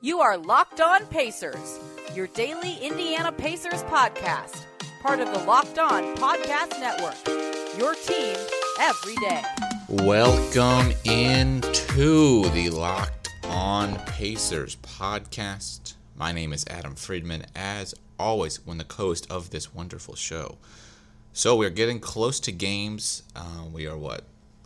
You are Locked On Pacers, your daily Indiana Pacers podcast, part of the Locked On Podcast Network. Your team every day. Welcome into the Locked On Pacers podcast. My name is Adam Friedman, as always, when the host of this wonderful show. So we're getting close to games. Uh, we are what?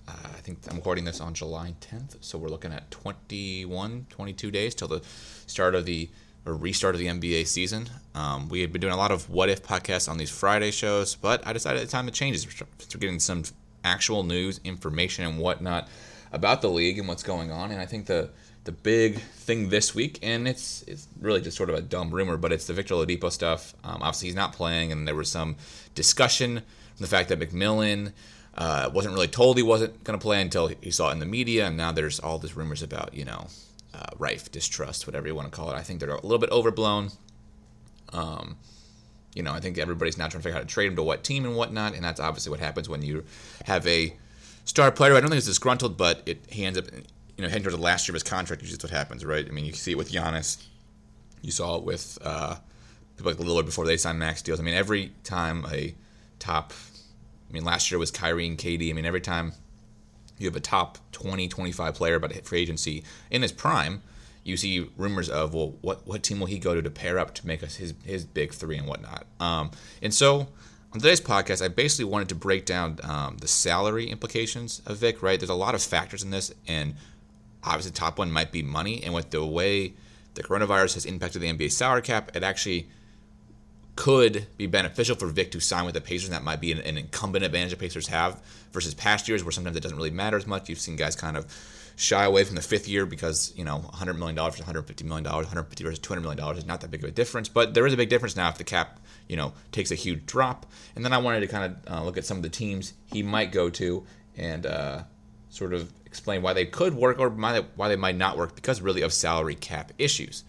Uh, I think I'm recording this on July 10th, so we're looking at 21, 22 days till the start of the or restart of the NBA season. Um, we had been doing a lot of what if podcasts on these Friday shows, but I decided it's time to change. We're getting some actual news, information, and whatnot about the league and what's going on. And I think the the big thing this week, and it's it's really just sort of a dumb rumor, but it's the Victor Oladipo stuff. Um, obviously, he's not playing, and there was some discussion from the fact that McMillan uh, wasn't really told he wasn't going to play until he saw it in the media, and now there's all these rumors about you know uh, rife distrust, whatever you want to call it. I think they're a little bit overblown. Um, you know, I think everybody's now trying to figure out how to trade him to what team and whatnot, and that's obviously what happens when you have a star player. I don't think it's disgruntled, but it he ends up you know heading towards the last year of his contract. Usually, that's what happens, right? I mean, you see it with Giannis. You saw it with uh, people like Lillard before they signed max deals. I mean, every time a top I mean, last year was Kyrie and KD. I mean, every time you have a top 20, 25 player but hit free agency in his prime, you see rumors of, well, what, what team will he go to to pair up to make us his, his big three and whatnot. Um, and so on today's podcast, I basically wanted to break down um, the salary implications of Vic, right? There's a lot of factors in this, and obviously, top one might be money. And with the way the coronavirus has impacted the NBA salary cap, it actually – could be beneficial for Vic to sign with the Pacers. And That might be an, an, incumbent advantage the Pacers have versus past years where sometimes it doesn't really matter as much. You've seen guys kind of shy away from the fifth year because, you know, $100 million versus $150 million, 150 versus $200 million is not that big of a difference. But there is a big difference now if the cap, you know, takes a huge drop. And then I wanted to kind of uh, look at some of the teams he might go to and uh, sort of explain why they could work or why they might not work because really of salary cap issues.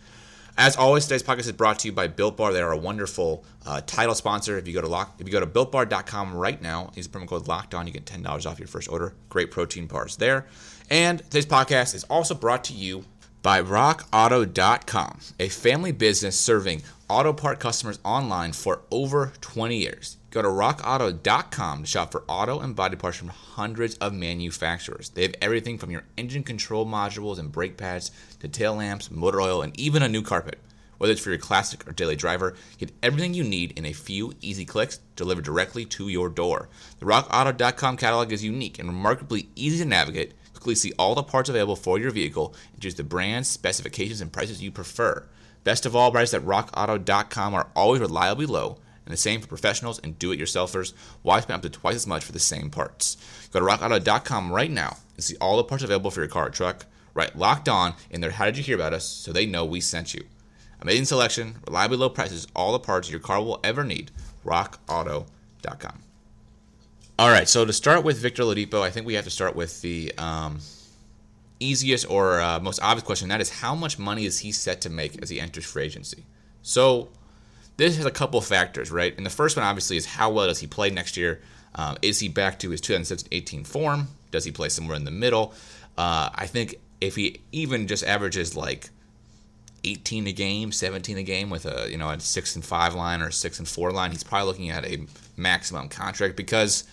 As always, today's podcast is brought to you by Built Bar. They are a wonderful uh, title sponsor. If you go to lock, if you go to builtbar.com right now, use the promo code Locked On, you get ten dollars off your first order. Great protein bars there. And today's podcast is also brought to you by RockAuto.com, a family business serving auto part customers online for over 20 years. Go to rockauto.com to shop for auto and body parts from hundreds of manufacturers. They have everything from your engine control modules and brake pads to tail lamps, motor oil, and even a new carpet. Whether it's for your classic or daily driver, get everything you need in a few easy clicks delivered directly to your door. The rockauto.com catalog is unique and remarkably easy to navigate. Quickly see all the parts available for your vehicle and choose the brands, specifications, and prices you prefer. Best of all, prices at rockauto.com are always reliably low and the same for professionals and do-it-yourselfers. Why spend up to twice as much for the same parts? Go to rockauto.com right now and see all the parts available for your car or truck. Right, locked on in their How Did You Hear About Us so they know we sent you. Amazing selection, reliably low prices, all the parts your car will ever need. RockAuto.com. All right, so to start with Victor Oladipo, I think we have to start with the um, easiest or uh, most obvious question. That is, how much money is he set to make as he enters free agency? So this has a couple of factors, right? And the first one, obviously, is how well does he play next year? Um, is he back to his 2017-18 form? Does he play somewhere in the middle? Uh, I think if he even just averages like 18 a game, 17 a game with a you know a six and five line or a six and four line, he's probably looking at a maximum contract because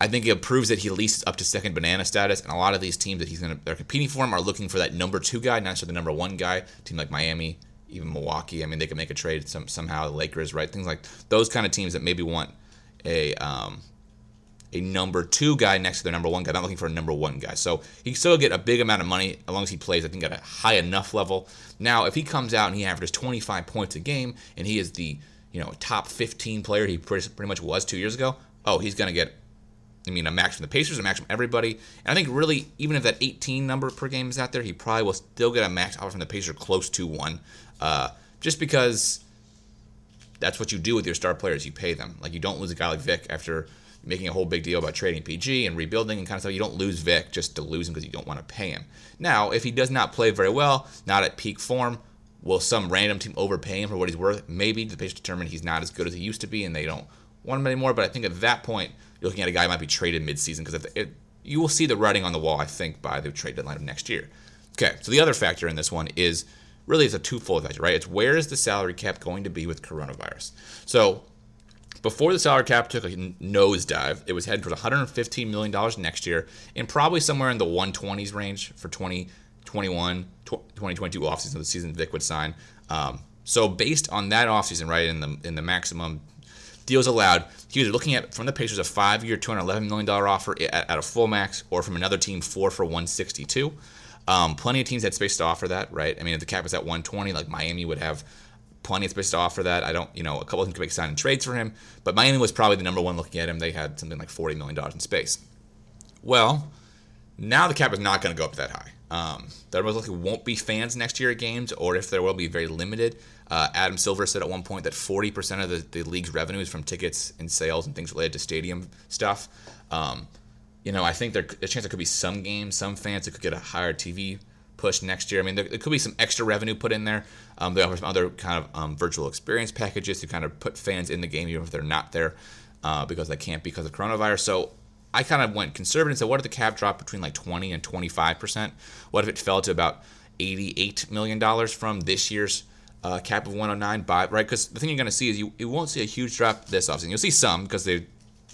I think it proves that he at least is up to second banana status, and a lot of these teams that he's gonna they're competing for him are looking for that number two guy, not necessarily the number one guy. team like Miami, even Milwaukee. I mean, they could make a trade some, somehow. The Lakers, right? Things like those kind of teams that maybe want a um, a number two guy next to their number one guy. Not looking for a number one guy. So he still get a big amount of money as long as he plays. I think at a high enough level. Now, if he comes out and he averages 25 points a game and he is the you know top 15 player he pretty, pretty much was two years ago, oh, he's to get. I mean, a max from the Pacers, a max from everybody. And I think really, even if that 18 number per game is out there, he probably will still get a max offer from the Pacers close to one uh, just because that's what you do with your star players. You pay them. Like you don't lose a guy like Vic after making a whole big deal about trading PG and rebuilding and kind of stuff. You don't lose Vic just to lose him because you don't want to pay him. Now, if he does not play very well, not at peak form, will some random team overpay him for what he's worth? Maybe the Pacers determine he's not as good as he used to be and they don't want him anymore. But I think at that point, you're looking at a guy might be traded midseason because you will see the writing on the wall, I think, by the trade deadline of next year. Okay, so the other factor in this one is really it's a twofold effect, right? It's where is the salary cap going to be with coronavirus? So before the salary cap took a nosedive, it was headed for $115 million next year and probably somewhere in the 120s range for 2021, 2022 offseason, the season Vic would sign. Um, so based on that offseason, right, in the in the maximum deals allowed, he was looking at from the Pacers a five-year, $211 million offer at, at a full max, or from another team four for 162. Um, plenty of teams had space to offer that, right? I mean, if the cap was at 120, like Miami would have plenty of space to offer that. I don't, you know, a couple of them could make signing trades for him, but Miami was probably the number one looking at him. They had something like $40 million in space. Well, now the cap is not going to go up that high. Um, there most likely won't be fans next year at games, or if there will be, very limited. Uh, Adam Silver said at one point that 40% of the, the, league's revenue is from tickets and sales and things related to stadium stuff. Um, you know, I think there's a chance there could be some games, some fans that could get a higher TV push next year. I mean, there, there could be some extra revenue put in there. Um, they offer some other kind of um, virtual experience packages to kind of put fans in the game even if they're not there uh, because they can't because of coronavirus. So I kind of went conservative and said, what if the cap dropped between like 20 and 25 percent? What if it fell to about 88 million dollars from this year's uh, cap of 109 by right? Because the thing you're going to see is you, you won't see a huge drop this offseason. You'll see some because they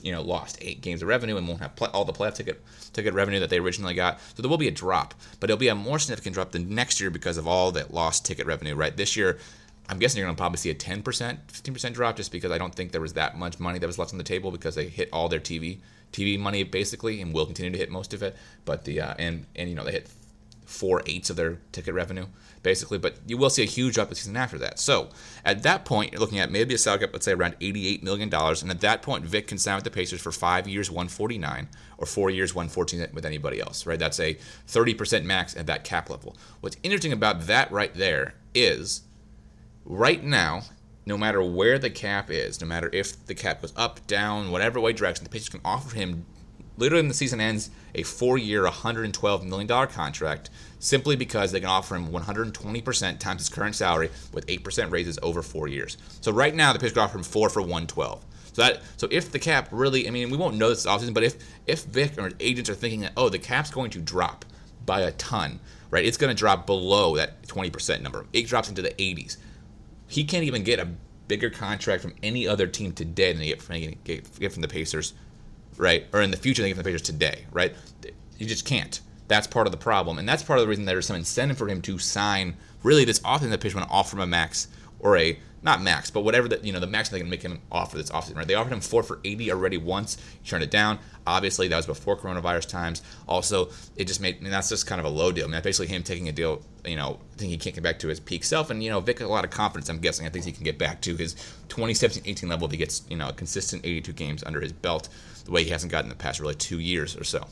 you know lost eight games of revenue and won't have play, all the playoff ticket ticket revenue that they originally got. So there will be a drop, but it'll be a more significant drop than next year because of all that lost ticket revenue. Right this year. I'm guessing you're going to probably see a 10%, 15% drop just because I don't think there was that much money that was left on the table because they hit all their TV TV money basically, and will continue to hit most of it. But the uh, and and you know they hit four eighths of their ticket revenue basically. But you will see a huge up the season after that. So at that point, you're looking at maybe a salary cap, let's say around $88 million. And at that point, Vic can sign with the Pacers for five years, 149 or four years, 114 with anybody else, right? That's a 30% max at that cap level. What's interesting about that right there is right now, no matter where the cap is, no matter if the cap goes up, down, whatever way direction, the Pacers can offer him, literally when the season ends, a four-year, $112 million contract simply because they can offer him 120% times his current salary with 8% raises over four years. So right now, the can offer him four for 112. So that so if the cap really, I mean, we won't know this offseason, but if if Vic or agents are thinking that oh the cap's going to drop by a ton, right? It's going to drop below that 20% number. It drops into the 80s. He can't even get a bigger contract from any other team today than he get from, get from the Pacers, right? Or in the future they he get from the Pacers today, right? You just can't. That's part of the problem, and that's part of the reason there's some incentive for him to sign. Really, this often the Pacers want to offer him a max or a not max, but whatever that you know the max they can make him offer this offseason. Right? They offered him four for 80 already once. He turned it down. Obviously, that was before coronavirus times. Also, it just made I mean, that's just kind of a low deal. I mean, that's basically him taking a deal. You know, I think he can't get back to his peak self, and you know, Vic a lot of confidence. I'm guessing I think he can get back to his 2017-18 level if he gets you know a consistent 82 games under his belt, the way he hasn't gotten in the past really two years or so.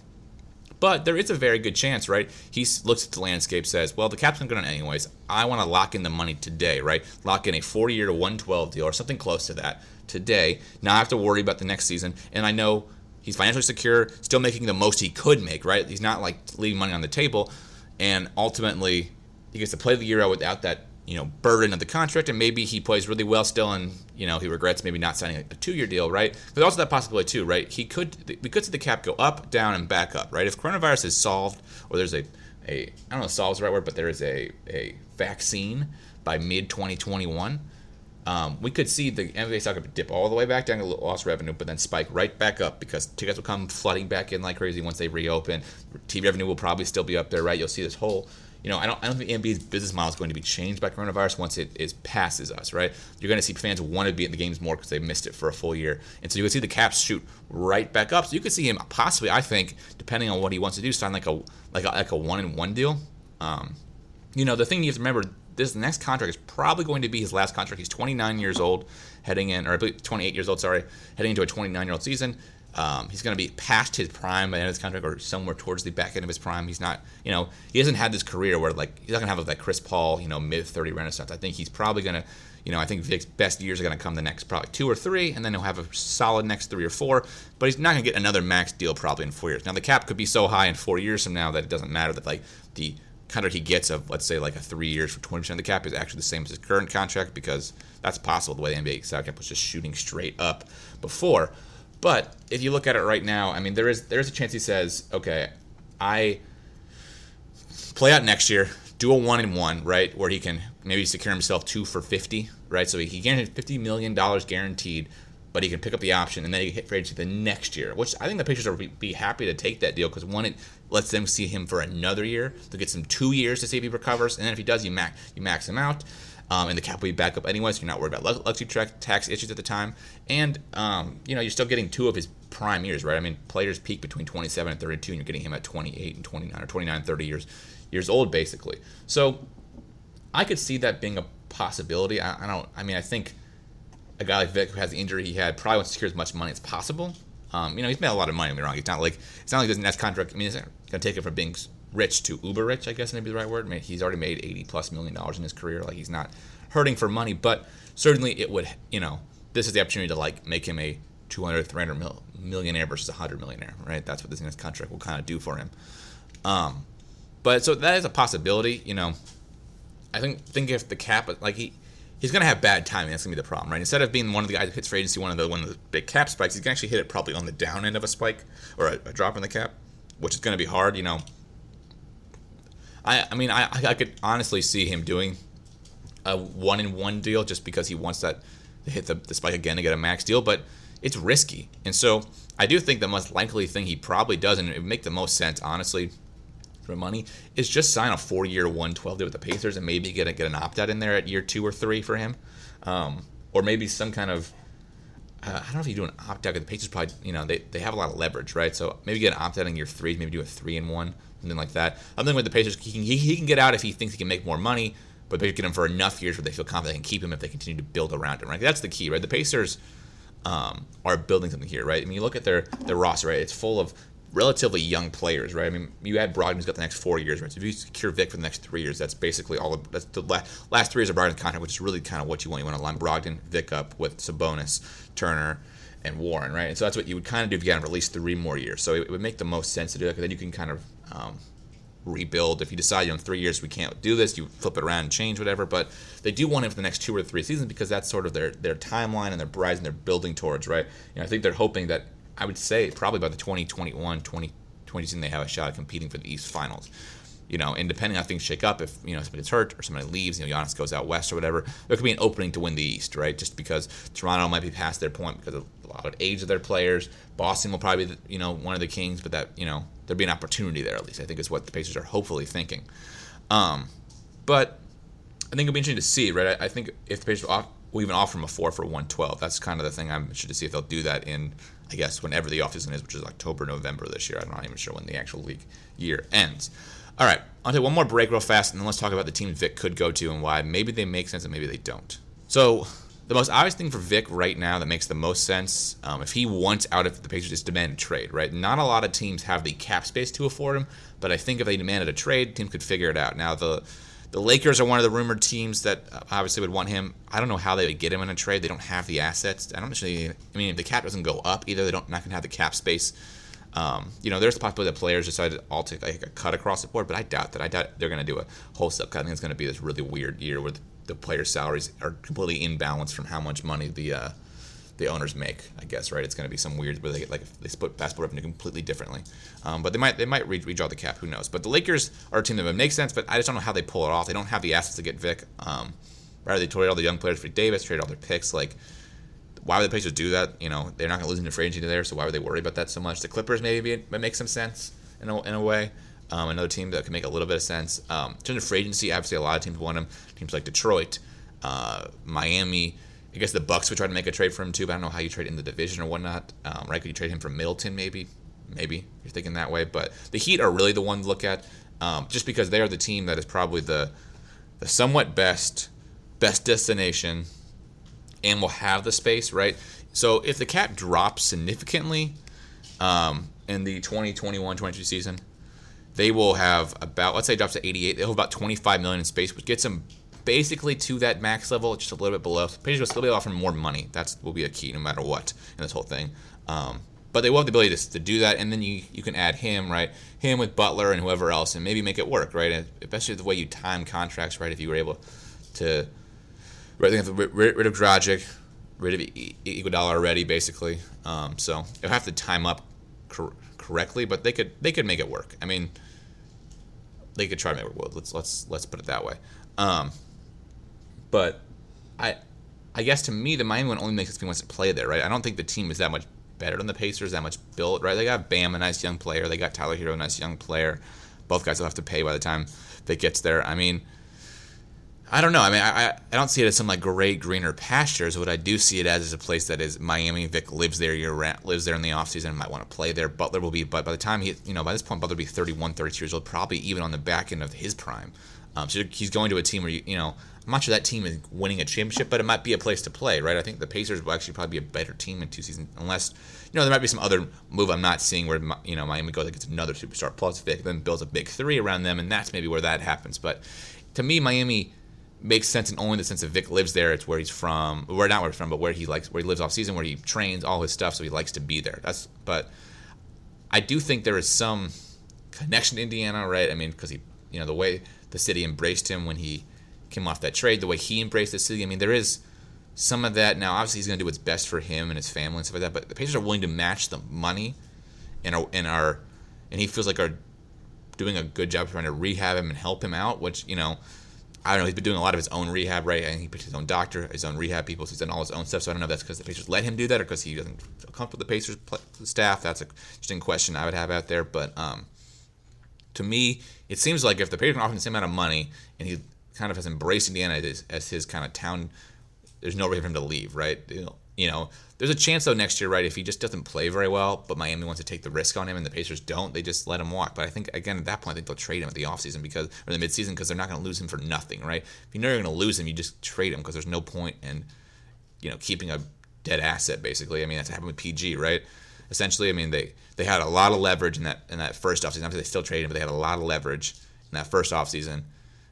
But there is a very good chance, right? He looks at the landscape, says, well, the cap's going to go anyways. I want to lock in the money today, right? Lock in a 40 year to 112 deal or something close to that today. Not have to worry about the next season. And I know he's financially secure, still making the most he could make, right? He's not like leaving money on the table. And ultimately, he gets to play the year out without that you know burden of the contract, and maybe he plays really well still, and you know he regrets maybe not signing a two-year deal, right? There's also that possibility too, right? He could we could see the cap go up, down, and back up, right? If coronavirus is solved, or there's a a I don't know if solves the right word, but there is a a vaccine by mid 2021. Um, we could see the NBA stock dip all the way back down to lost revenue, but then spike right back up because tickets will come flooding back in like crazy once they reopen. TV revenue will probably still be up there, right? You'll see this whole you know, I don't, I don't think NBA's business model is going to be changed by coronavirus once it is passes us, right? You're going to see fans want to be in the games more because they missed it for a full year, and so you can see the caps shoot right back up. So you could see him possibly, I think, depending on what he wants to do, sign like a like a, like a one in one deal. Um, you know, the thing you have to remember, this next contract is probably going to be his last contract. He's 29 years old, heading in, or I believe 28 years old, sorry, heading into a 29 year old season. Um, he's going to be past his prime by the end of his contract, or somewhere towards the back end of his prime. He's not, you know, he hasn't had this career where like he's not going to have like Chris Paul, you know, mid thirty renaissance. I think he's probably going to, you know, I think Vic's best years are going to come the next probably two or three, and then he'll have a solid next three or four. But he's not going to get another max deal probably in four years. Now the cap could be so high in four years from now that it doesn't matter that like the contract he gets of let's say like a three years for 20% of the cap is actually the same as his current contract because that's possible the way the NBA salary cap was just shooting straight up before. But if you look at it right now, I mean, there is there is a chance he says, okay, I play out next year, do a one and one, right, where he can maybe secure himself two for fifty, right? So he, he guaranteed fifty million dollars guaranteed, but he can pick up the option and then he hit free agency the next year, which I think the Pacers would be happy to take that deal because one, it lets them see him for another year. They'll get some two years to see if he recovers, and then if he does, you max you max him out. Um, and the cap will be back up anyway, so you're not worried about luxury tax issues at the time. And um, you know you're still getting two of his prime years, right? I mean, players peak between 27 and 32, and you're getting him at 28 and 29 or 29 30 years years old, basically. So I could see that being a possibility. I, I don't. I mean, I think a guy like Vic who has the injury he had probably wants to secure as much money as possible. Um, you know, he's made a lot of money. Don't get me wrong. It's not like it's not like this next contract. I mean, he's gonna take it from being rich to uber rich. I guess maybe the right word. I mean, he's already made 80 plus million dollars in his career. Like he's not hurting for money, but certainly it would. You know, this is the opportunity to like make him a 200, 300 mil, millionaire versus a 100 millionaire, right? That's what this next contract will kind of do for him. Um, but so that is a possibility. You know, I think think if the cap like he he's gonna have bad timing. That's gonna be the problem, right? Instead of being one of the guys that hits free agency, one of the one of the big cap spikes, he's gonna actually hit it probably on the down end of a spike or a, a drop in the cap, which is gonna be hard. You know, I I mean I I could honestly see him doing a one in one deal just because he wants that to hit the, the spike again to get a max deal, but it's risky, and so I do think the most likely thing he probably does, and it would make the most sense, honestly, for money is just sign a four year 112 deal with the Pacers and maybe get a, get an opt out in there at year two or three for him, um, or maybe some kind of I don't know if you do an opt out. The Pacers probably you know they, they have a lot of leverage, right? So maybe get an opt out in year three, maybe do a three and one, something like that. I'm thinking with the Pacers, he can, he, he can get out if he thinks he can make more money, but they get him for enough years where they feel confident they can keep him if they continue to build around him, right? That's the key, right? The Pacers um, are building something here, right? I mean, you look at their their roster, right? It's full of relatively young players, right? I mean, you add Brogdon, who's got the next four years, right? So if you secure Vic for the next three years, that's basically all. Of, that's the last, last three years of Brogdon's contract, which is really kind of what you want. You want to line Brogdon, Vic up with Sabonis, Turner, and Warren, right? And so that's what you would kind of do if you got to release three more years. So it, it, would make the most sense to do that because then you can kind of um, rebuild. If you decide, you know, in three years we can't do this, you flip it around and change whatever. But they do want him for the next two or three seasons because that's sort of their their timeline and their and they're building towards, right? You know, I think they're hoping that I would say probably by the 2021, 20 20 they have a shot at competing for the East Finals. You know, and depending on how things shake up, if you know somebody gets hurt or somebody leaves, you know, Giannis goes out west or whatever, there could be an opening to win the East, right? Just because Toronto might be past their point because of a lot of age of their players. Boston will probably be, you know, one of the Kings, but that you know there'd be an opportunity there at least. I think is what the Pacers are hopefully thinking. Um, but I think it'll be interesting to see, right? I, I think if the Pacers off, will even offer him a four for 112, that's kind of the thing I'm interested to see if they'll do that in I guess, whenever the offseason is, which is October, November this year. I'm not even sure when the actual league year ends. All right, I'll take one more break real fast, and then let's talk about the teams Vic could go to and why maybe they make sense and maybe they don't. So, the most obvious thing for Vic right now that makes the most sense, um, if he wants out of the Pacers, is demand a trade, right? Not a lot of teams have the cap space to afford him, but I think if they demanded a trade, teams could figure it out. Now, the the Lakers are one of the rumored teams that uh, obviously would want him. I don't know how they would get him in a trade. They don't have the assets. I don't actually. I mean, if the cap doesn't go up either, they don't not gonna have the cap space. Um, you know, there's the possibility that players decide to all take like a cut across the board, but I doubt that. I doubt they're gonna do a wholesale cut. I think it's gonna be this really weird year where the, the players' salaries are completely in balance from how much money the uh, the owners make. I guess right. It's going to be some weird where they get like they split basketball revenue completely differently. Um, but they might they might re- redraw the cap. Who knows? But the Lakers are a team that would make sense. But I just don't know how they pull it off. They don't have the assets to get Vic. Um, right? They trade all the young players for Davis, trade all their picks. Like, why would the Pacers do that? You know, they're not going to lose into free agency there. So why would they worry about that so much? The Clippers maybe it, makes some sense in a, in a way. Um, another team that can make a little bit of sense. Um, in terms of free agency, obviously a lot of teams want him. Teams like Detroit, uh, Miami. I guess the Bucks would try to make a trade for him too, but I don't know how you trade in the division or whatnot. Um, right? Could you trade him from Middleton maybe? Maybe you're thinking that way. But the Heat are really the one to look at, um, just because they are the team that is probably the the somewhat best best destination, and will have the space. Right. So if the cap drops significantly um, in the 2021-22 season, they will have about let's say drops to 88. They'll have about 25 million in space, which gets them basically to that max level, just a little bit below. Pacers will still be offering more money. That's will be a key no matter what in this whole thing. Um, but they will have the ability to, to do that, and then you, you can add him, right? Him with Butler and whoever else, and maybe make it work, right? And especially the way you time contracts, right? If you were able to, right, they have to rid, rid of Dragic, rid of Iguodala already, basically. Um, so they'll have to time up cor- correctly, but they could they could make it work. I mean, they could try to make it work. Let's let's let's put it that way. Um, but I I guess to me the Miami one only makes sense if he wants to play there, right? I don't think the team is that much better than the Pacers, that much built, right? They got Bam, a nice young player. They got Tyler Herro, a nice young player. Both guys will have to pay by the time that gets there. I mean, I don't know. I mean, I, I don't see it as some like great greener pastures. What I do see it as is a place that is Miami. Vic lives there year round, lives there in the offseason, might want to play there. Butler will be, but by the time he, you know, by this point, Butler will be 31, 32 years old, probably even on the back end of his prime. Um, so he's going to a team where, you, you know, I'm not sure that team is winning a championship, but it might be a place to play, right? I think the Pacers will actually probably be a better team in two seasons, unless, you know, there might be some other move I'm not seeing where, you know, Miami goes and gets another superstar plus Vic, then builds a big three around them, and that's maybe where that happens. But to me, Miami makes sense in only the sense that Vic lives there. It's where he's from, where not where he's from, but where he likes, where he lives off season, where he trains all his stuff, so he likes to be there. That's, but I do think there is some connection to Indiana, right? I mean, because he, you know, the way the city embraced him when he came off that trade, the way he embraced the city. I mean, there is some of that. Now, obviously, he's going to do what's best for him and his family and stuff like that. But the Pacers are willing to match the money, and are and are, and he feels like are doing a good job trying to rehab him and help him out. Which you know, I don't know. He's been doing a lot of his own rehab, right? And he picked his own doctor, his own rehab people. So he's done all his own stuff. So I don't know if that's because the Pacers let him do that or because he doesn't feel comfortable with the Pacers staff. That's a interesting question I would have out there. But um, to me, it seems like if the Pacers can offer the same amount of money and he kind of has embraced Indiana as, as his kind of town, there's no reason for him to leave, right? You know, there's a chance though next year, right? If he just doesn't play very well, but Miami wants to take the risk on him and the Pacers don't, they just let him walk. But I think again at that point, I think they'll trade him at the offseason because or the midseason because they're not going to lose him for nothing, right? If you know you're going to lose him, you just trade him because there's no point in you know keeping a dead asset basically. I mean that's happened with PG, right? Essentially, I mean they they had a lot of leverage in that in that first offseason. Obviously, they still traded him, but they had a lot of leverage in that first offseason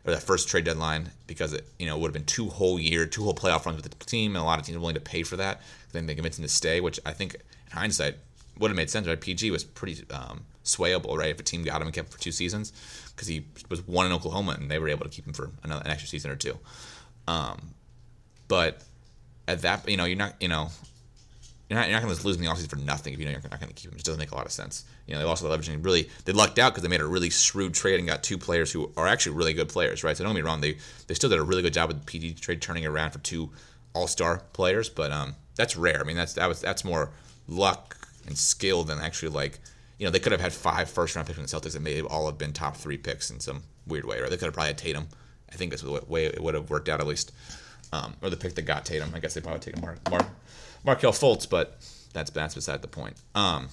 or that first trade deadline because it you know would have been two whole year, two whole playoff runs with the team, and a lot of teams are willing to pay for that. Then they convinced him to stay, which I think in hindsight would have made sense. Right, PG was pretty um, swayable, right? If a team got him and kept him for two seasons, because he was one in Oklahoma and they were able to keep him for another an extra season or two. Um, but at that, you know, you're not, you know, you're not, you're not going to lose in the offseason for nothing if you know you're not going to keep him. It just doesn't make a lot of sense. You know, they lost the leverage and really they lucked out because they made a really shrewd trade and got two players who are actually really good players, right? So don't get me wrong, they they still did a really good job with the PG trade turning around for two All Star players, but um, that's rare. I mean, that's that was that's more luck and skill than actually like you know they could have had five first round picks from the Celtics that may all have been top three picks in some weird way, right? They could have probably had Tatum. I think that's the way it would have worked out at least, um, or the pick that got Tatum. I guess they probably taken Mark Mark Markelle Fultz, but that's that's beside the point. Um,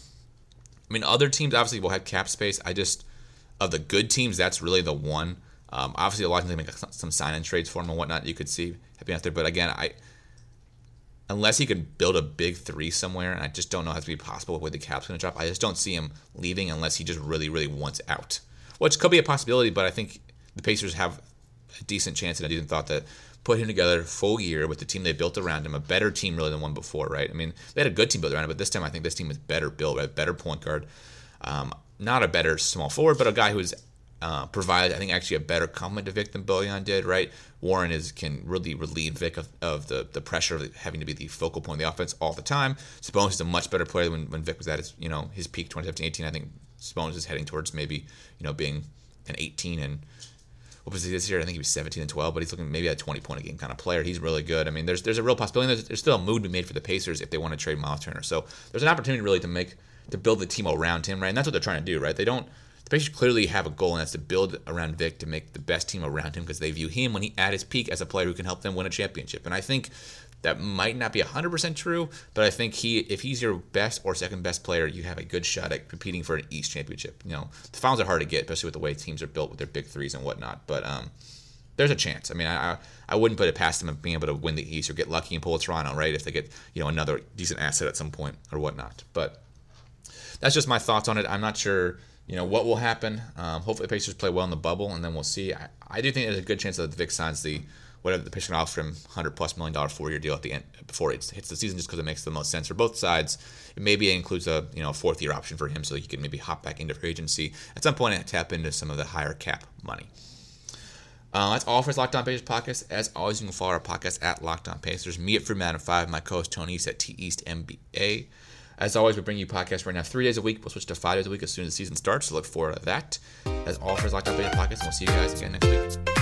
I mean, other teams obviously will have cap space. I just of the good teams, that's really the one. Um, obviously, a lot of teams make some sign and trades for him and whatnot. You could see happening out there, but again, I unless he could build a big three somewhere, and I just don't know how to be possible with the cap's going to drop. I just don't see him leaving unless he just really, really wants out, which could be a possibility. But I think the Pacers have a decent chance, and a decent thought that put him together full year with the team they built around him, a better team really than one before, right? I mean, they had a good team built around him, but this time I think this team is better built, right? Better point guard, um, not a better small forward, but a guy who's uh, provided, I think, actually a better complement to Vic than Bojan did, right? Warren is can really relieve Vic of, of the, the pressure of having to be the focal point of the offense all the time. Sabonis is a much better player when, when Vic was at his, you know, his peak 2017-18. I think Sabonis is heading towards maybe, you know, being an 18 and he this year? I think he was 17 and 12, but he's looking maybe at a 20 point a game kind of player. He's really good. I mean, there's there's a real possibility. There's, there's still a move to be made for the Pacers if they want to trade Miles Turner. So there's an opportunity really to make to build the team around him, right? And that's what they're trying to do, right? They don't. The Pacers clearly have a goal, and that's to build around Vic to make the best team around him because they view him when he at his peak as a player who can help them win a championship. And I think that might not be 100% true, but I think he, if he's your best or second best player, you have a good shot at competing for an East championship. You know, the finals are hard to get, especially with the way teams are built with their big threes and whatnot. But um, there's a chance. I mean, I I wouldn't put it past them of being able to win the East or get lucky and pull a Toronto, right? If they get you know another decent asset at some point or whatnot. But that's just my thoughts on it. I'm not sure you know what will happen. Um, hopefully, the Pacers play well in the bubble, and then we'll see. I, I do think there's a good chance that the Vic signs the whatever the Pacers can offer him, hundred plus million dollar four year deal at the end before it hits the season, just because it makes the most sense for both sides. Maybe it includes a you know fourth year option for him, so he can maybe hop back into free agency at some point and tap into some of the higher cap money. Uh, that's all for this Locked On Pacers podcast. As always, you can follow our podcast at Locked On Pacers. Me at Freeman 5, my co-host Tony East at T East MBA. As always, we bring you podcasts right now three days a week. We'll switch to five days a week as soon as the season starts. So look forward to that. As all for Locked On Beta podcast, and we'll see you guys again next week.